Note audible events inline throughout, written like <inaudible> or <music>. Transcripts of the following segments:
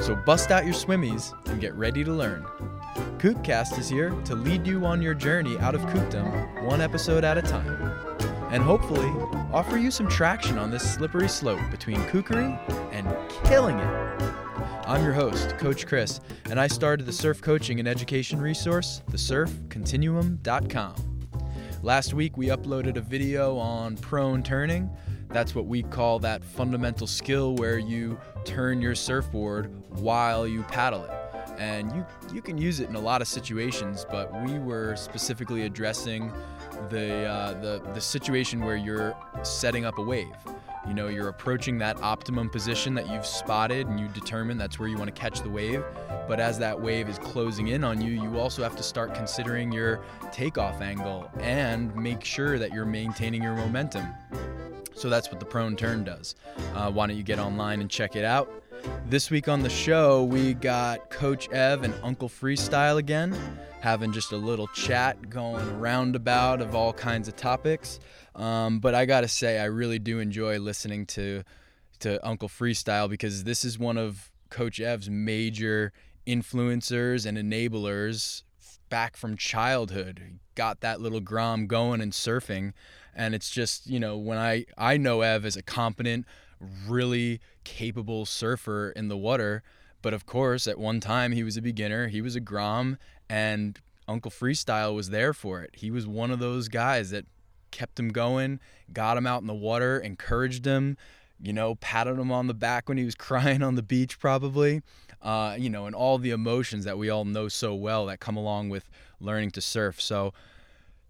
So bust out your swimmies and get ready to learn. Kookcast is here to lead you on your journey out of kookdom, one episode at a time. And hopefully, offer you some traction on this slippery slope between kookery and killing it. I'm your host, Coach Chris, and I started the surf coaching and education resource, thesurfcontinuum.com. Last week, we uploaded a video on prone turning. That's what we call that fundamental skill where you turn your surfboard while you paddle it. And you, you can use it in a lot of situations, but we were specifically addressing the, uh, the, the situation where you're setting up a wave. You know, you're approaching that optimum position that you've spotted and you determine that's where you want to catch the wave. But as that wave is closing in on you, you also have to start considering your takeoff angle and make sure that you're maintaining your momentum. So that's what the prone turn does. Uh, why don't you get online and check it out? This week on the show, we got Coach Ev and Uncle Freestyle again, having just a little chat going roundabout of all kinds of topics. Um, but I gotta say, I really do enjoy listening to to Uncle Freestyle because this is one of Coach Ev's major influencers and enablers back from childhood. He got that little grom going and surfing, and it's just you know when I I know Ev as a competent, really capable surfer in the water. But of course, at one time he was a beginner. He was a grom, and Uncle Freestyle was there for it. He was one of those guys that kept him going, got him out in the water, encouraged him, you know, patted him on the back when he was <laughs> crying on the beach, probably. Uh, you know, and all the emotions that we all know so well that come along with learning to surf. So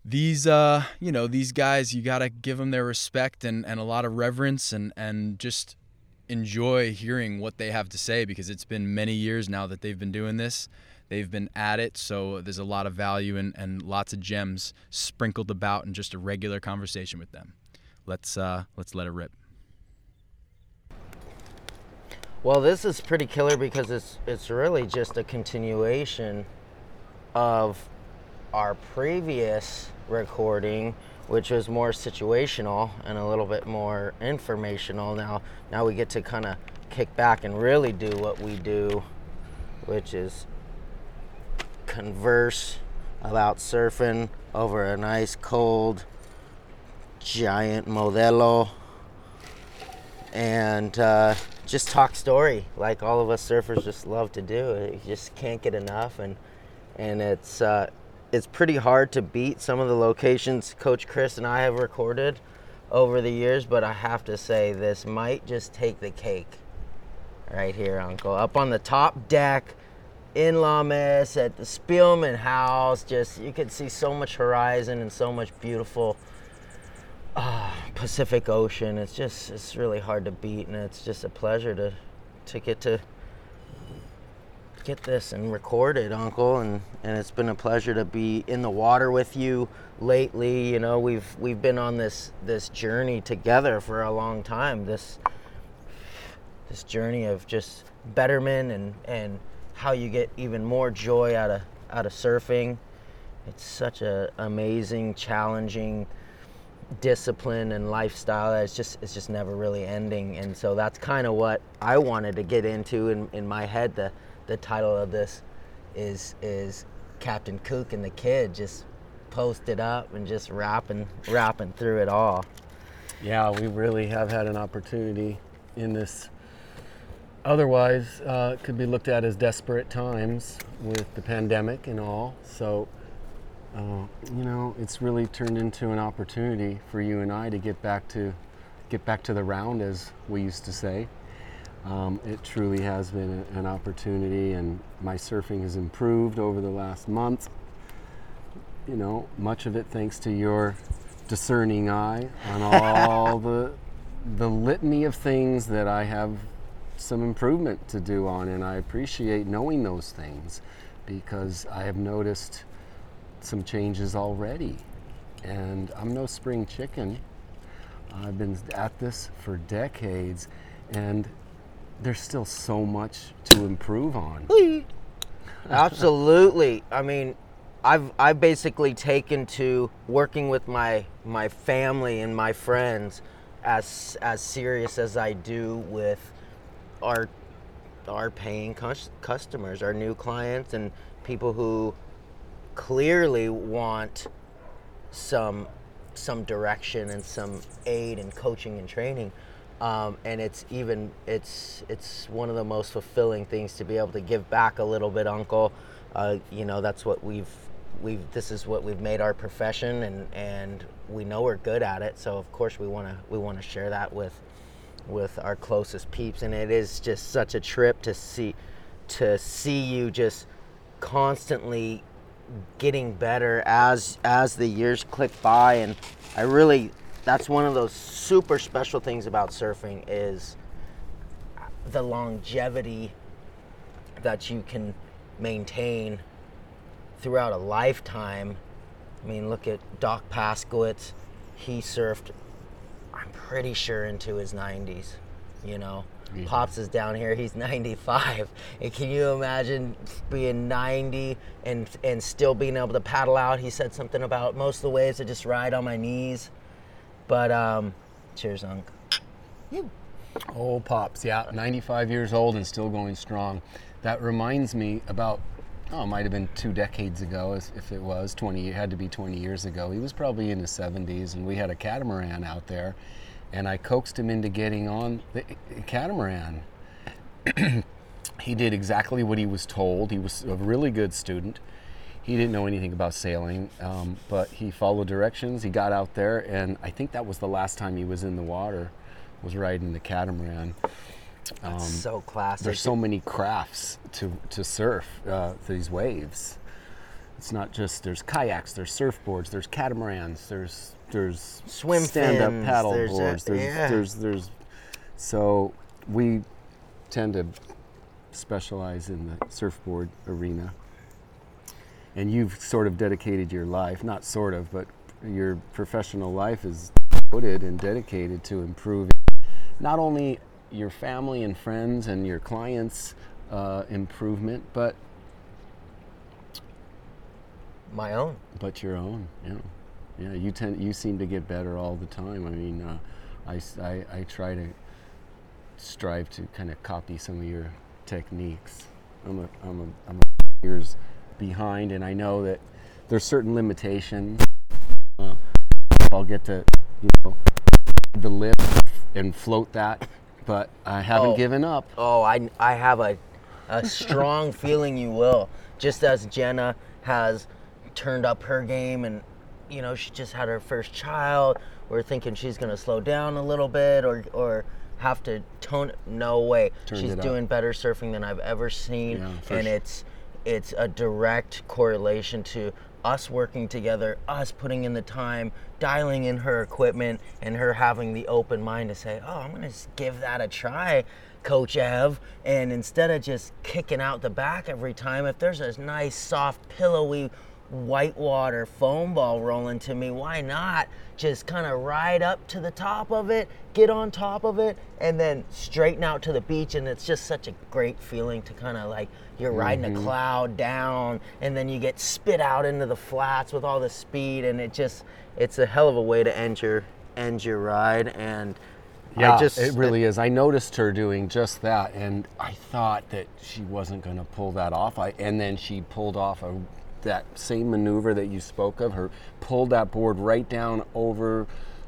these, uh, you know, these guys, you gotta give them their respect and, and a lot of reverence and and just enjoy hearing what they have to say because it's been many years now that they've been doing this. They've been at it, so there's a lot of value and, and lots of gems sprinkled about in just a regular conversation with them. Let's uh, let's let it rip. Well, this is pretty killer because it's it's really just a continuation of our previous recording, which was more situational and a little bit more informational. Now, now we get to kind of kick back and really do what we do, which is converse about surfing over a nice cold giant Modelo and uh, just talk story like all of us surfers just love to do. You just can't get enough, and and it's uh, it's pretty hard to beat some of the locations Coach Chris and I have recorded over the years. But I have to say, this might just take the cake right here, Uncle. Up on the top deck in La Mesa at the Spielman House, just you can see so much horizon and so much beautiful uh, Pacific Ocean. It's just it's really hard to beat, and it's just a pleasure to to get to get this and record it, Uncle. And and it's been a pleasure to be in the water with you lately. You know, we've we've been on this this journey together for a long time. This this journey of just betterment and and how you get even more joy out of out of surfing. It's such a amazing, challenging discipline and lifestyle that it's just it's just never really ending and so that's kind of what I wanted to get into in, in my head the the title of this is is Captain Kook and the kid just posted up and just rapping rapping through it all Yeah, we really have had an opportunity in this. Otherwise, uh, could be looked at as desperate times with the pandemic and all. So, uh, you know, it's really turned into an opportunity for you and I to get back to get back to the round, as we used to say. Um, it truly has been an opportunity, and my surfing has improved over the last month. You know, much of it thanks to your discerning eye on <laughs> all the the litany of things that I have some improvement to do on, and I appreciate knowing those things because I have noticed some changes already. And I'm no spring chicken. I've been at this for decades, and there's still so much to improve on. Absolutely. I mean, I've I've basically taken to working with my my family and my friends as as serious as I do with our our paying cus- customers, our new clients, and people who clearly want some some direction and some aid and coaching and training. Um, and it's even it's it's one of the most fulfilling things to be able to give back a little bit, Uncle. Uh, you know that's what we've we've this is what we've made our profession, and and we know we're good at it. So of course we want to we want to share that with with our closest peeps, and it is just such a trip to see to see you just constantly getting better as as the years click by and I really that's one of those super special things about surfing is the longevity that you can maintain throughout a lifetime. I mean, look at Doc Paskowitz. He surfed, I'm pretty sure, into his 90s. You know. Pops is down here. He's <laughs> 95. And can you imagine being 90 and and still being able to paddle out? He said something about most of the waves I just ride on my knees. But um, cheers, Unc. You. Old pops, yeah, 95 years old and still going strong. That reminds me about, oh, it might have been two decades ago, as- if it was 20, it had to be 20 years ago. He was probably in his 70s, and we had a catamaran out there, and I coaxed him into getting on the catamaran. <clears throat> he did exactly what he was told. He was a really good student. He didn't know anything about sailing, um, but he followed directions. He got out there, and I think that was the last time he was in the water, was riding the catamaran. Um, so classic. there's so many crafts to, to surf uh, these waves. It's not just there's kayaks, there's surfboards, there's catamarans, there's there's Swim stand-up paddle there's a- boards. There's, yeah. there's there's so we tend to specialize in the surfboard arena. And you've sort of dedicated your life, not sort of, but your professional life is devoted and dedicated to improving not only your family and friends and your clients' uh, improvement, but my own. but your own. Yeah, yeah. You tend you seem to get better all the time. I mean, uh, I, I- I try to strive to kind of copy some of your techniques. I'm a I'm a I'm a years behind, and I know that there's certain limitations. Uh, I'll get to you know the lip and float that, but I haven't Oh. given up. Oh, I, I have a, a strong <laughs> feeling you will. Just as Jenna has turned up her game and, you know, she just had her first child. We're thinking she's going to slow down a little bit or, or have to tone. No way. Turned she's up. doing better surfing than I've ever seen. Yeah, and sure. it's, it's a direct correlation to us working together, us putting in the time, dialing in her equipment, and her having the open mind to say, "Oh, I'm gonna give that a try, Coach Ev." And instead of just kicking out the back every time, if there's a nice, soft, pillowy whitewater foam ball rolling to me, why not just kind of ride up to the top of it, get on top of it, and then straighten out to the beach? And it's just such a great feeling to kind of like you're riding a mm-hmm. cloud down, and then you get spit out into the flats with all the speed, and it just it's a hell of a way to end your end your ride. And Yeah, I just it really is. I noticed her doing just that, and I thought that she wasn't going to pull that off. I, and then she pulled off a, that same maneuver that you spoke of. Her pulled that board right down over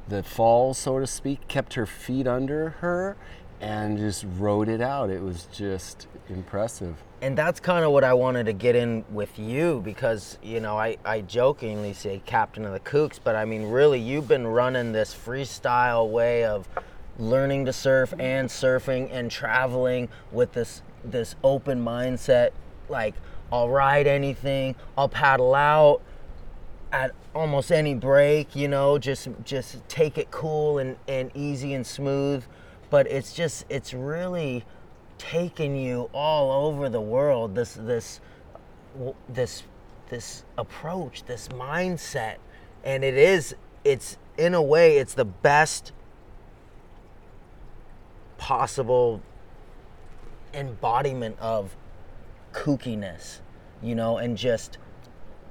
the fall, so to speak, kept her feet under her, and just rode it out. It was just impressive. and that's kind of what I wanted to get in with you because you know I, I jokingly say captain of the kooks, but I mean really you've been running this freestyle way of learning to surf and surfing and traveling with this this open mindset like I'll ride anything, I'll paddle out at almost any break, you know, just just take it cool and, and easy and smooth. But it's just it's really taken you all over the world. This this this this approach, this mindset, and it is it's in a way it's the best possible embodiment of kookiness, you know, and just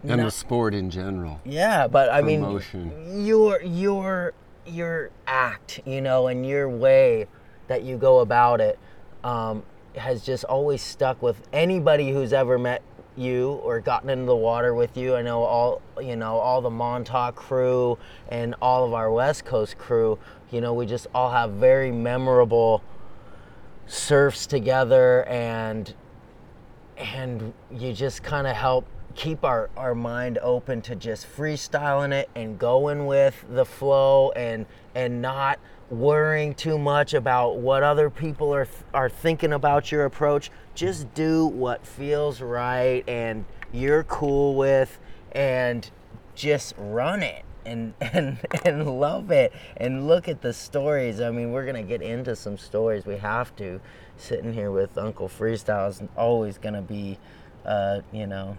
and not- the sport in general. yeah, but I mean, your your your act, you know, and your way that you go about it um, has just always stuck with anybody who's ever met you or gotten into the water with you. I know all you know all the Montauk crew and all of our West Coast crew. You know, we just all have very memorable surfs together and and you just kind of help keep our, our mind open to just freestyling it and going with the flow and and not worrying too much about what other people are are thinking about your approach. Just do what feels right and you're cool with and just run it and <laughs> and and love it. And look at the stories. I mean we're gonna get into some stories. We have to. Sitting here with uncle freestyle is always gonna be uh, you know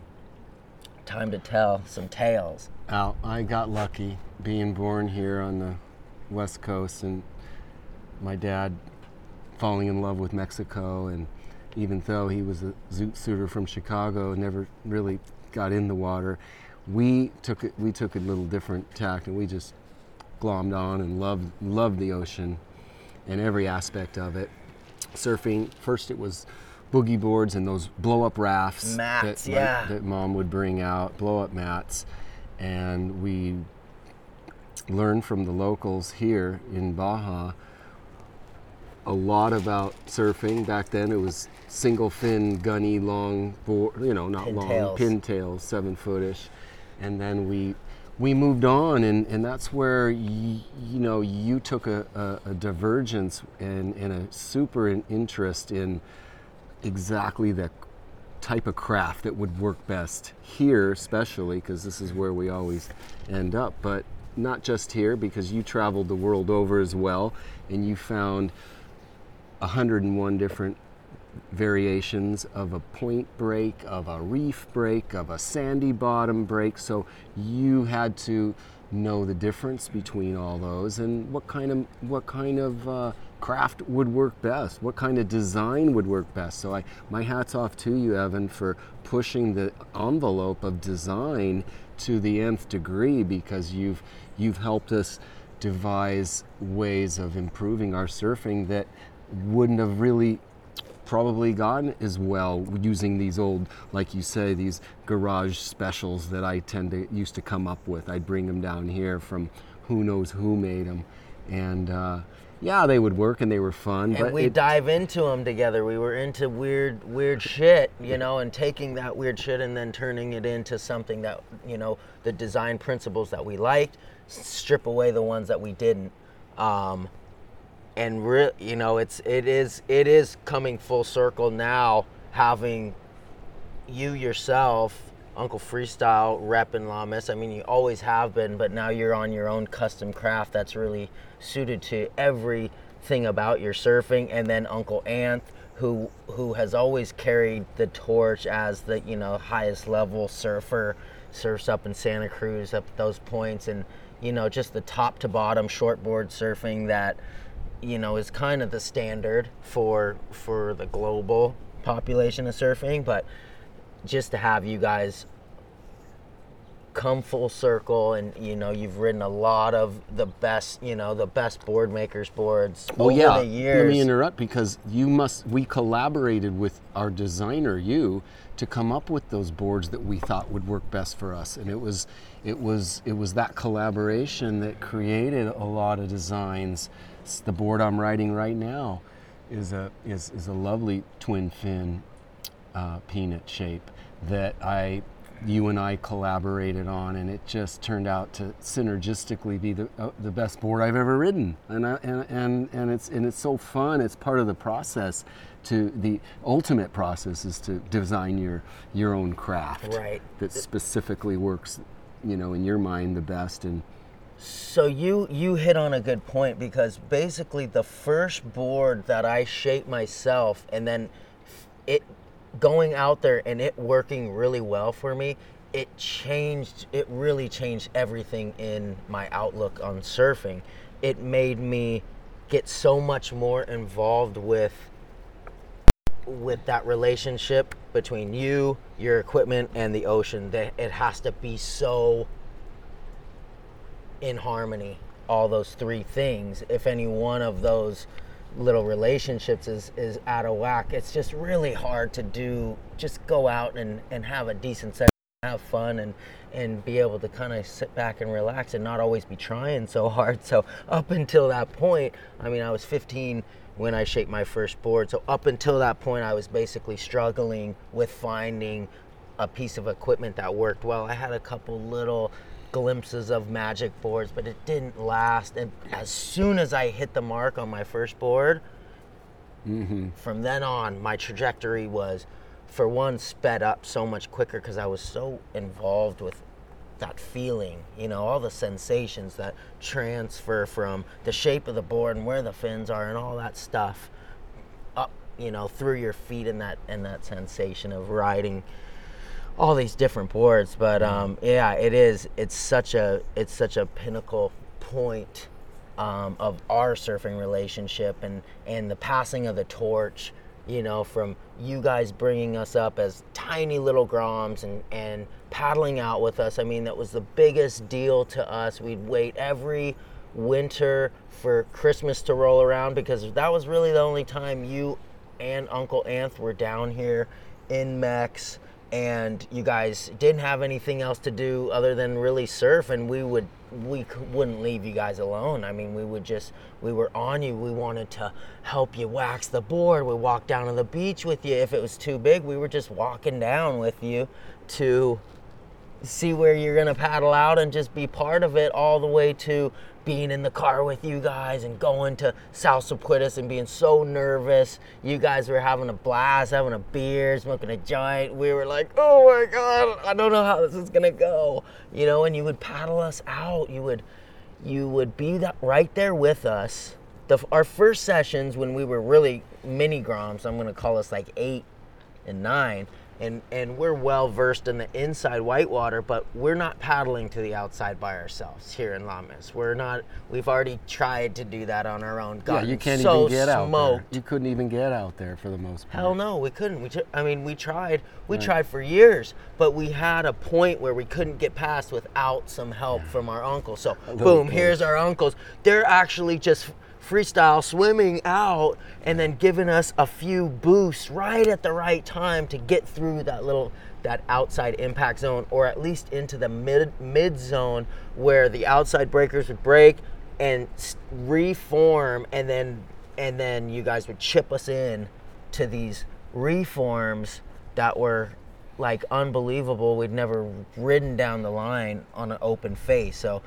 time to tell some tales. Al, I got lucky being born here on the West Coast and my dad falling in love with Mexico. And even though he was a zoot suitor from Chicago, never really got in the water, we took it, we took a little different tack and we just glommed on and loved, loved the ocean and every aspect of it. Surfing, first it was boogie boards and those blow up rafts Mats, that, yeah. that mom would bring out, blow up mats. And we learned from the locals here in Baja a lot about surfing. Back then it was single fin, gunny, long board, you know, not long, Pintails. pintails, seven footish. And then we we moved on and, and that's where y- you know you took a, a, a divergence and, and a super interest in exactly the type of craft that would work best here especially because this is where we always end up. But not just here because you traveled the world over as well and you found 101 different variations of a point break, of a reef break, of a sandy bottom break. So you had to know the difference between all those and what kind of what kind of uh, craft would work best, what kind of design would work best. So I my hats off to you, Evan, for pushing the envelope of design to the nth degree because you've you've helped us devise ways of improving our surfing that wouldn't have really probably gone as well using these old like you say these garage specials that i tend to used to come up with. I'd bring them down here from who knows who made them and uh, yeah they would work and they were fun and but we it, dive into them together. We were into weird weird shit you know and taking that weird shit and then turning it into something that you know the design principles that we liked strip away the ones that we didn't. Um, and re- you know it's it is it is coming full circle now having you yourself uncle freestyle rep in lamas i mean you always have been but now you're on your own custom craft that's really suited to everything about your surfing. And then uncle anth who who has always carried the torch as the you know highest level surfer surfs up in santa cruz up at those points. And you know just the top to bottom shortboard surfing that you know is kind of the standard for for the global population of surfing but just to have you guys come full circle and you know you've ridden a lot of the best you know the best board makers boards Oh over yeah. the years Let me interrupt because you must. We collaborated with our designer, you, to come up with those boards that we thought would work best for us, and it was, it was, it was that collaboration that created a lot of designs. The board I'm riding right now is a is, is a lovely twin fin uh, peanut shape that I, you and I collaborated on, and it just turned out to synergistically be the, uh, the best board I've ever ridden. And, I, and and and it's and it's so fun. It's part of the process. To the ultimate process is to design your your own craft Right. that specifically works, you know, in your mind the best and So you you hit on a good point because basically the first board that I shaped myself and then it going out there and it working really well for me, it changed it really changed everything in my outlook on surfing. It made me get so much more involved with with that relationship between you, your equipment, and the ocean. That it has to be so in harmony. All those three things. If any one of those little relationships is is out of whack, it's just really hard to do. Just go out and and have a decent session, have fun, and and be able to kind of sit back and relax and not always be trying so hard. So up until that point, I mean, I was 15 when I shaped my first board. So up until that point, I was basically struggling with finding a piece of equipment that worked well. I had a couple little glimpses of magic boards, but it didn't last. And as soon as I hit the mark on my first board, mm-hmm. from then on, my trajectory was, for one, sped up so much quicker because I was so involved with that feeling, you know, all the sensations that transfer from the shape of the board and where the fins are and all that stuff up, you know, through your feet and that and that sensation of riding all these different boards. But um, yeah, it is. It's such a it's such a pinnacle point um, of our surfing relationship and and the passing of the torch. You know, from you guys bringing us up as tiny little groms and and paddling out with us. I mean, that was the biggest deal to us. We'd wait every winter for Christmas to roll around because that was really the only time you and Uncle Anth were down here in Mex and you guys didn't have anything else to do other than really surf and we would we wouldn't leave you guys alone. I mean we would just we were on you. We wanted to help you wax the board. We walked down to the beach with you. If it was too big we were just walking down with you to see where you're gonna paddle out and just be part of it all the way to being in the car with you guys and going to Salsipuedes and being so nervous. You guys were having a blast, having a beer, smoking a joint. We were like, oh my god, I don't know how this is gonna go. You know, and you would paddle us out. You would you would be that right there with us. The, our first sessions when we were really mini groms, I'm gonna call us like eight and nine and and we're well versed in the inside whitewater but we're not paddling to the outside by ourselves here in Lamas we're not we've already tried to do that on our own Yeah, you can't so even get out there. You couldn't even get out there for the most part. Hell no, we couldn't. We, tr- I mean, we tried. We tried for years, but we had a point where we couldn't get past without some help from our uncles. So, boom, here's our uncles. They're actually just freestyle swimming out and then giving us a few boosts right at the right time to get through that little that outside impact zone or at least into the mid mid zone where the outside breakers would break and reform and then and then you guys would chip us in to these reforms that were like unbelievable. We'd never ridden down the line on an open face. So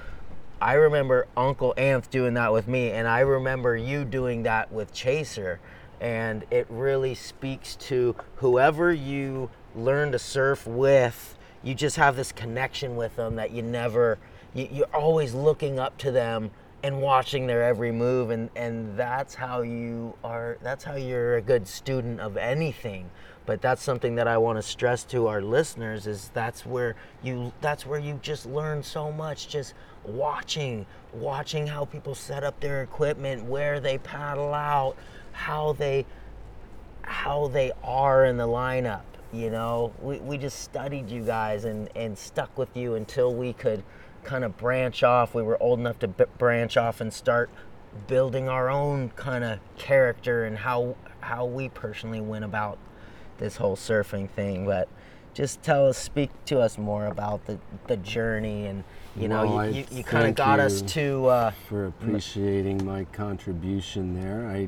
I remember Uncle Anth doing that with me, and I remember you doing that with Chaser. And it really speaks to whoever you learn to surf with, you just have this connection with them that you never, you, you're always looking up to them and watching their every move and and that's how you are that's how you're a good student of anything but that's something that I want to stress to our listeners is that's where you that's where you just learn so much just watching watching how people set up their equipment where they paddle out how they how they are in the lineup you know? We, we just studied you guys and and stuck with you until we could kind of branch off. We were old enough to b- branch off and start building our own kind of character and how how we personally went about this whole surfing thing. But just tell us speak to us more about the the journey and you know Well, you, you, you kind of got us to uh, for appreciating my contribution there. I,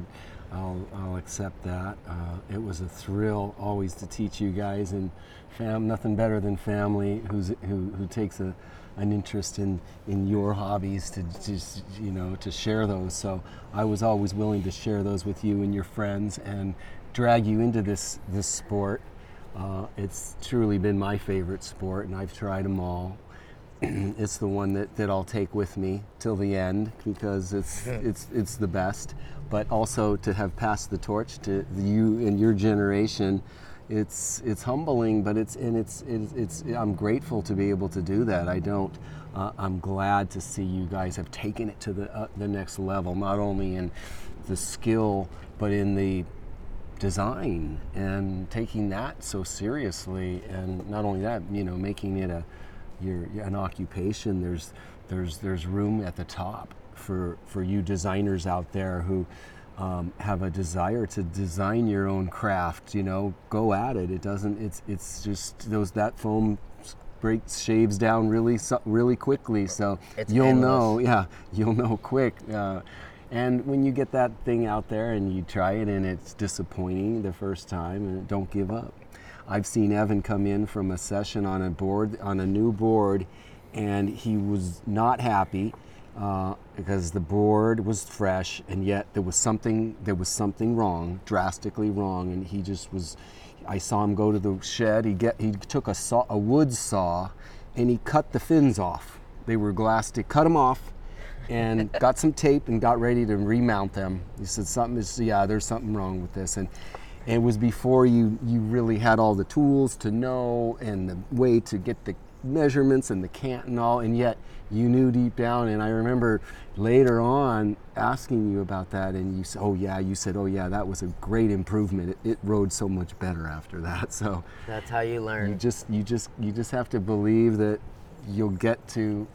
I'll, I'll accept that. Uh, it was a thrill always to teach you guys, and fam, nothing better than family who's, who, who takes a, an interest in, in your hobbies to just, you know, to share those. So I was always willing to share those with you and your friends and drag you into this, this sport. Uh, it's truly been my favorite sport, and I've tried them all <clears throat> it's the one that, that I'll take with me till the end because it's it's it's the best. But also to have passed the torch to you and your generation, it's it's humbling, but it's and it's it's, it's I'm grateful to be able to do that. I don't. Uh, I'm glad to see you guys have taken it to the uh, the next level, not only in the skill but in the design and taking that so seriously and not only that you know making it a your an occupation there's there's there's room at the top for for you designers out there who um, have a desire to design your own craft you know go at it it doesn't it's it's just those that foam breaks shaves down really really quickly so It's you'll endless. know <laughs> yeah you'll know quick uh, and when you get that thing out there and you try it and it's disappointing the first time, and don't give up. I've seen Evan come in from a session on a board, on a new board, and he was not happy uh, because the board was fresh, and yet there was something there was something wrong, drastically wrong, and he just was. I saw him go to the shed. He get he took a saw, a wood saw, and he cut the fins off. They were glass. He cut them off and <laughs> got some tape and got ready to remount them. He said something is yeah, there's something wrong with this, and it was before you you really had all the tools to know and the way to get the measurements and the cant and all, and yet you knew deep down. And I remember later on asking you about that, and you said, oh yeah, you said, oh yeah, that was a great improvement. It, it rode so much better after that. <laughs> So That's how you learn. you just you just you just have to believe that you'll get to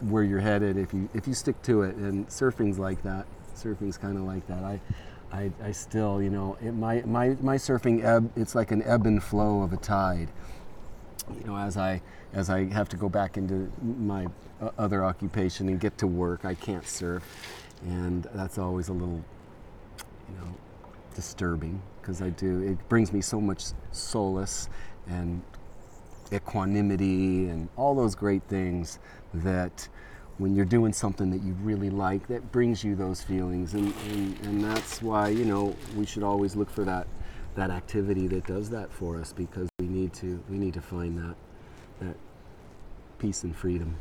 where you're headed if you if you stick to it and surfing's like that surfing's kind of like that I, I i still you know it, my my my surfing ebb it's like an ebb and flow of a tide. You know as i as i have to go back into my uh, other occupation and get to work i can't surf. And that's always a little you know disturbing because i do it brings me so much solace and equanimity and all those great things that when you're doing something that you really like that brings you those feelings and, and, and that's why you know we should always look for that that activity that does that for us because we need to we need to find that that peace and freedom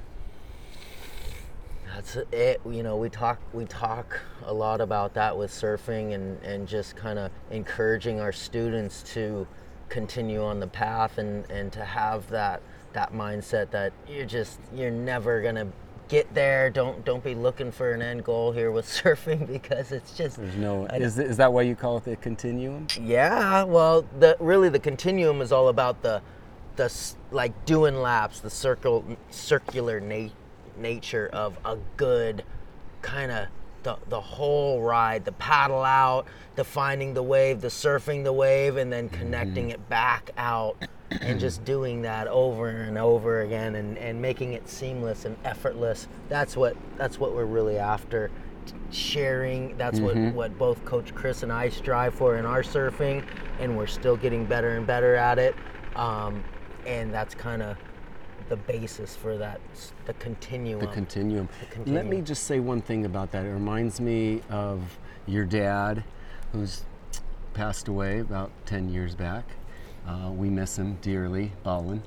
That's it. You know, we talk we talk a lot about that with surfing and and just kind of encouraging our students to continue on the path and and to have that that mindset that you're just you're never gonna get there. Don't don't be looking for an end goal here with <laughs> surfing because it's just there's no is, is that why you call it the continuum yeah, well, the really the continuum is all about the the like doing laps, the circle circular na- nature of a good kind of the the whole ride, the paddle out, the finding the wave, the surfing the wave and then connecting mm-hmm. it back out and just doing that over and over again and, and making it seamless and effortless. That's what that's what we're really after. Sharing, that's what, what both Coach Chris and I strive for in our surfing, and we're still getting better and better at it. Um, and that's kind of the basis for that, s- the continuum. the continuum. Let me just say one thing about that. It reminds me of your dad, who's passed away about 10 years back. Uh, we miss him dearly, Ballin.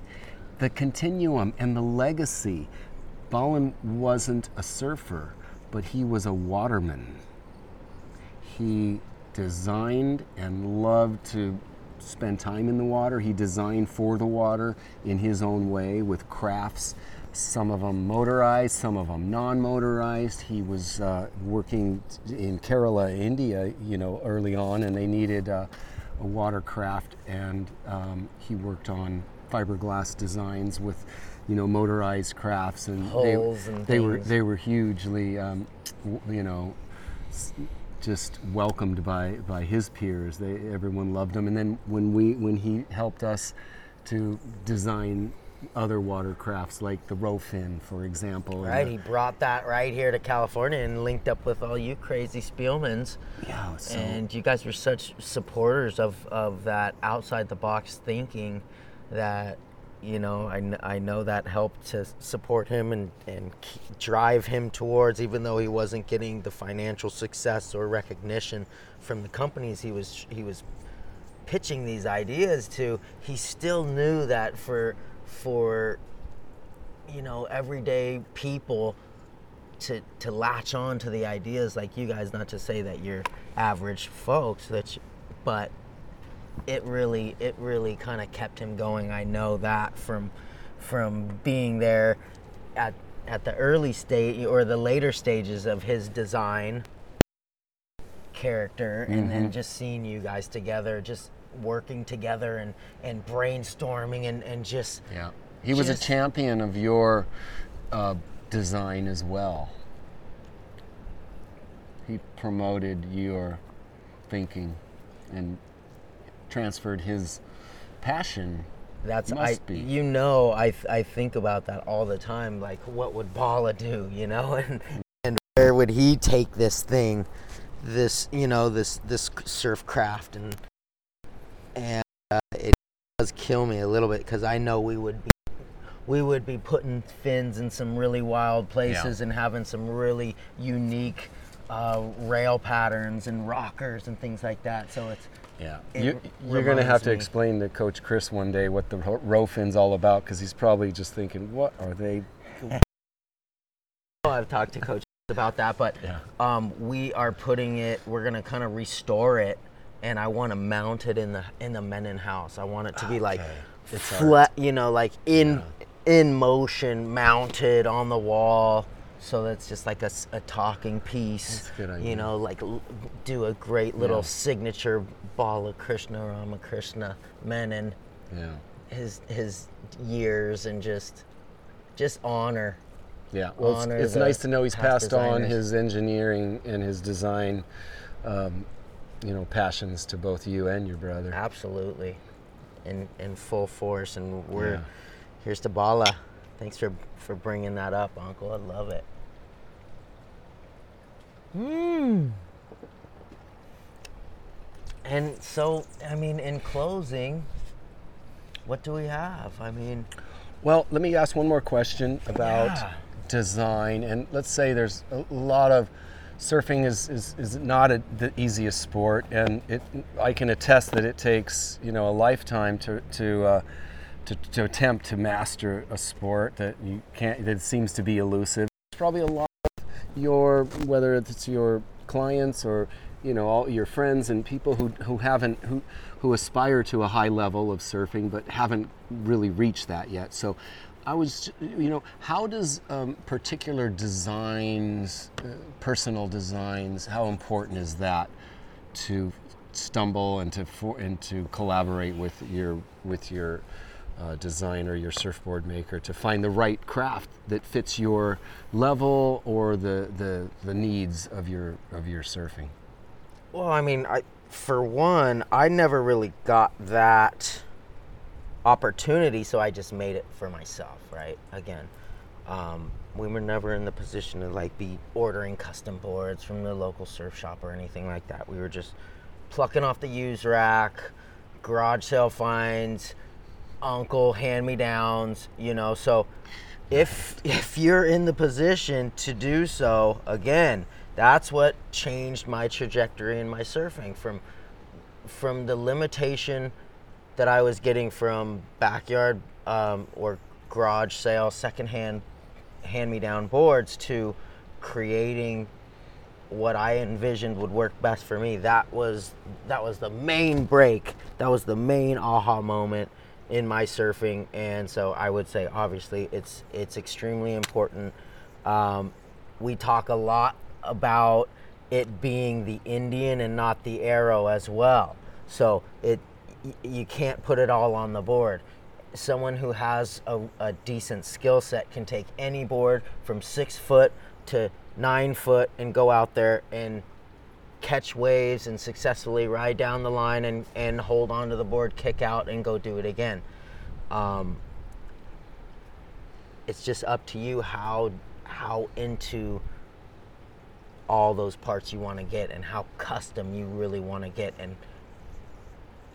The continuum and the legacy. Ballin wasn't a surfer, but he was a waterman. He designed and loved to spend time in the water. He designed for the water in his own way with crafts, some of them motorized, some of them non motorized. He was uh, working in Kerala, India, you know, early on, and they needed uh, a watercraft, and um, he worked on fiberglass designs with. You know, motorized crafts, and Hulls they, and they were they were hugely, um, you know, just welcomed by by his peers. They everyone loved him. And then when we when he helped us to design other watercrafts like the Rofin, for example. Right, the- he brought that right here to California and linked up with all you crazy Spielmans. yeah, so and you guys were such supporters of, of that outside the box thinking that you know I, I know that helped to support him and, and drive him towards even though he wasn't getting the financial success or recognition from the companies he was he was pitching these ideas to he still knew that for for you know everyday people to to latch on to the ideas like you guys not to say that you're average folks that you, but it really it really kind of kept him going. I know that from from being there at at the early stage or the later stages of his design character and then mm-hmm. just seeing you guys together just working together and and brainstorming and and just Yeah. He was a champion of your uh, design as well. He promoted your thinking and transferred his passion. That's I. Be. You know, I th- I think about that all the time. Like, what would Bala do? You know, <laughs> and and where would he take this thing, this you know this this surf craft and and uh, it does kill me a little bit because I know we would be we would be putting fins in some really wild places and having some really unique uh, rail patterns and rockers and things like that. So it's Yeah. It You, you're going to have to me- explain to Coach Chris one day what the ro- row fin's all about because he's probably just thinking, what are they? I've talked to Coach about that, but Yeah. um, we are putting it. We're gonna kind of restore it, and I want to mount it in the in the Menon house. I want it to be like Okay. Flat, you know, like in in motion, mounted on the wall. So that's just like a, a talking piece. That's a good You know, like l- do a great little Yeah. signature Bala Krishna Ramakrishna Menon Yeah. his his years and just just honor Yeah, well, honor it's, it's nice to know he's passed on his engineering and his design, um, you know, passions to both you and your brother. Absolutely, in in full force, and we're Yeah. here's to Bala. Thanks for for bringing that up, Uncle. I love it. Mmm. And so, I mean, in closing, what do we have? I mean, Well, let me ask one more question about Yeah. design. And let's say there's a lot of surfing is, is, is not a, the easiest sport, and it I can attest that it takes you know a lifetime to to, uh, to to attempt to master a sport that you can't that seems to be elusive. It's probably a lot of your whether it's your clients or you know all your friends and people who, who haven't who who aspire to a high level of surfing but haven't really reached that yet so i was you know how does um, particular designs uh, personal designs how important is that to stumble and to for, and to collaborate with your with your uh, designer, your surfboard maker, to find the right craft that fits your level or the, the, the needs of your of your surfing. Well, I mean, I for one, I never really got that opportunity, so I just made it for myself, right? Again, um, we were never in the position to like be ordering custom boards from the local surf shop or anything like that. We were just plucking off the used rack, garage sale finds, uncle hand me downs, you know. So if if you're in the position to do so, again, that's what changed my trajectory in my surfing from from the limitation that I was getting from backyard um, or garage sale secondhand hand me down boards to creating what I envisioned would work best for me. That was that was the main break. That was the main aha moment in my surfing, and so I would say obviously it's it's extremely important. Um, we talk a lot about it being the Indian and not the arrow as well. So it you can't put it all on the board. Someone who has a, a decent skill set can take any board from six foot to nine foot and go out there and catch waves and successfully ride down the line and, and hold onto the board, kick out, and go do it again. Um, it's just up to you how how into all those parts you want to get and how custom you really want to get and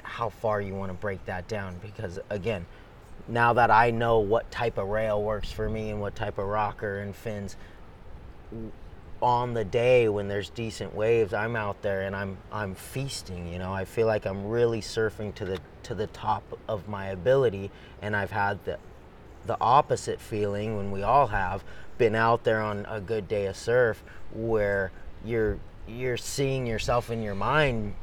how far you want to break that down because again now that i know what type of rail works for me and what type of rocker and fins on the day when there's decent waves i'm out there and i'm i'm feasting you know? I feel like i'm really surfing to the to the top of my ability and i've had the the opposite feeling when we all have been out there on a good day of surf where you're you're seeing yourself in your mind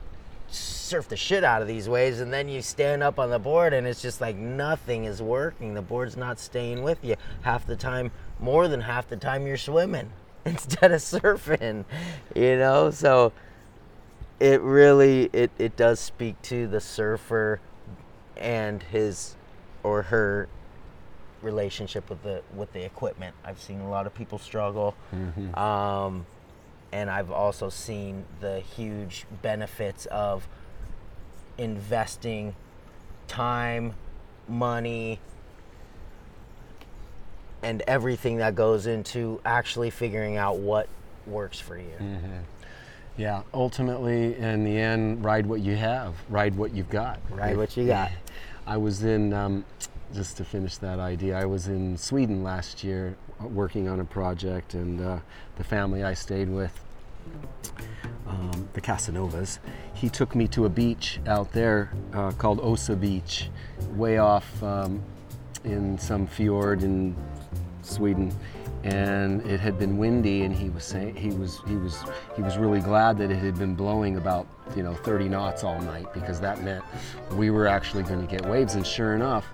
surf the shit out of these waves and then you stand up on the board and it's just like nothing is working. The board's not staying with you half the time more than half the time you're swimming <laughs> instead of surfing you know? So it really it, it does speak to the surfer and his or her relationship with the with the equipment. I've seen a lot of people struggle. Um, and I've also seen the huge benefits of investing time, money, and everything that goes into actually figuring out what works for you. Yeah, ultimately, in the end, ride what you have, ride what you've got. Ride what you got. <laughs> I was in, um, just to finish that idea, I was in Sweden last year working on a project, and uh, the family I stayed with, um, the Casanovas, he took me to a beach out there uh, called Osa Beach, way off um, in some fjord in Sweden, and it had been windy, and he was saying he was he was he was really glad that it had been blowing about you know 30 knots all night because that meant we were actually going to get waves, and sure enough.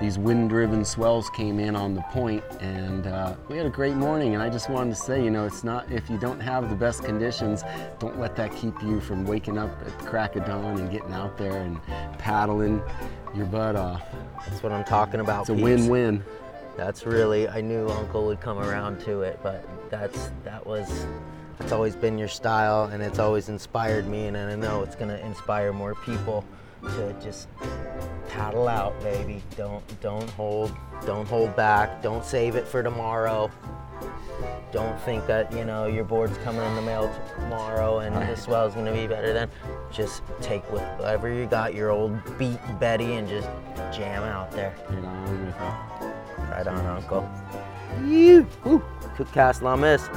These wind-driven swells came in on the point, and uh, we had a great morning. And I just wanted to say, you know, it's not if you don't have the best conditions, don't let that keep you from waking up at the crack of dawn and getting out there and paddling your butt off. That's what I'm talking about. It's a peeps. win-win. That's really I knew Uncle would come around to it, but that's that was that's always been your style and it's always inspired me and I know it's gonna inspire more people to just paddle out, baby. Don't don't hold don't hold back. Don't save it for tomorrow. Don't think that, you know, your board's coming in the mail tomorrow and the <laughs> swell's gonna be better then. Just take whatever you got, your old beat Betty and just jam out there. Get on with it. Right on, Uncle. You. Woo. Cook Cast La Miss.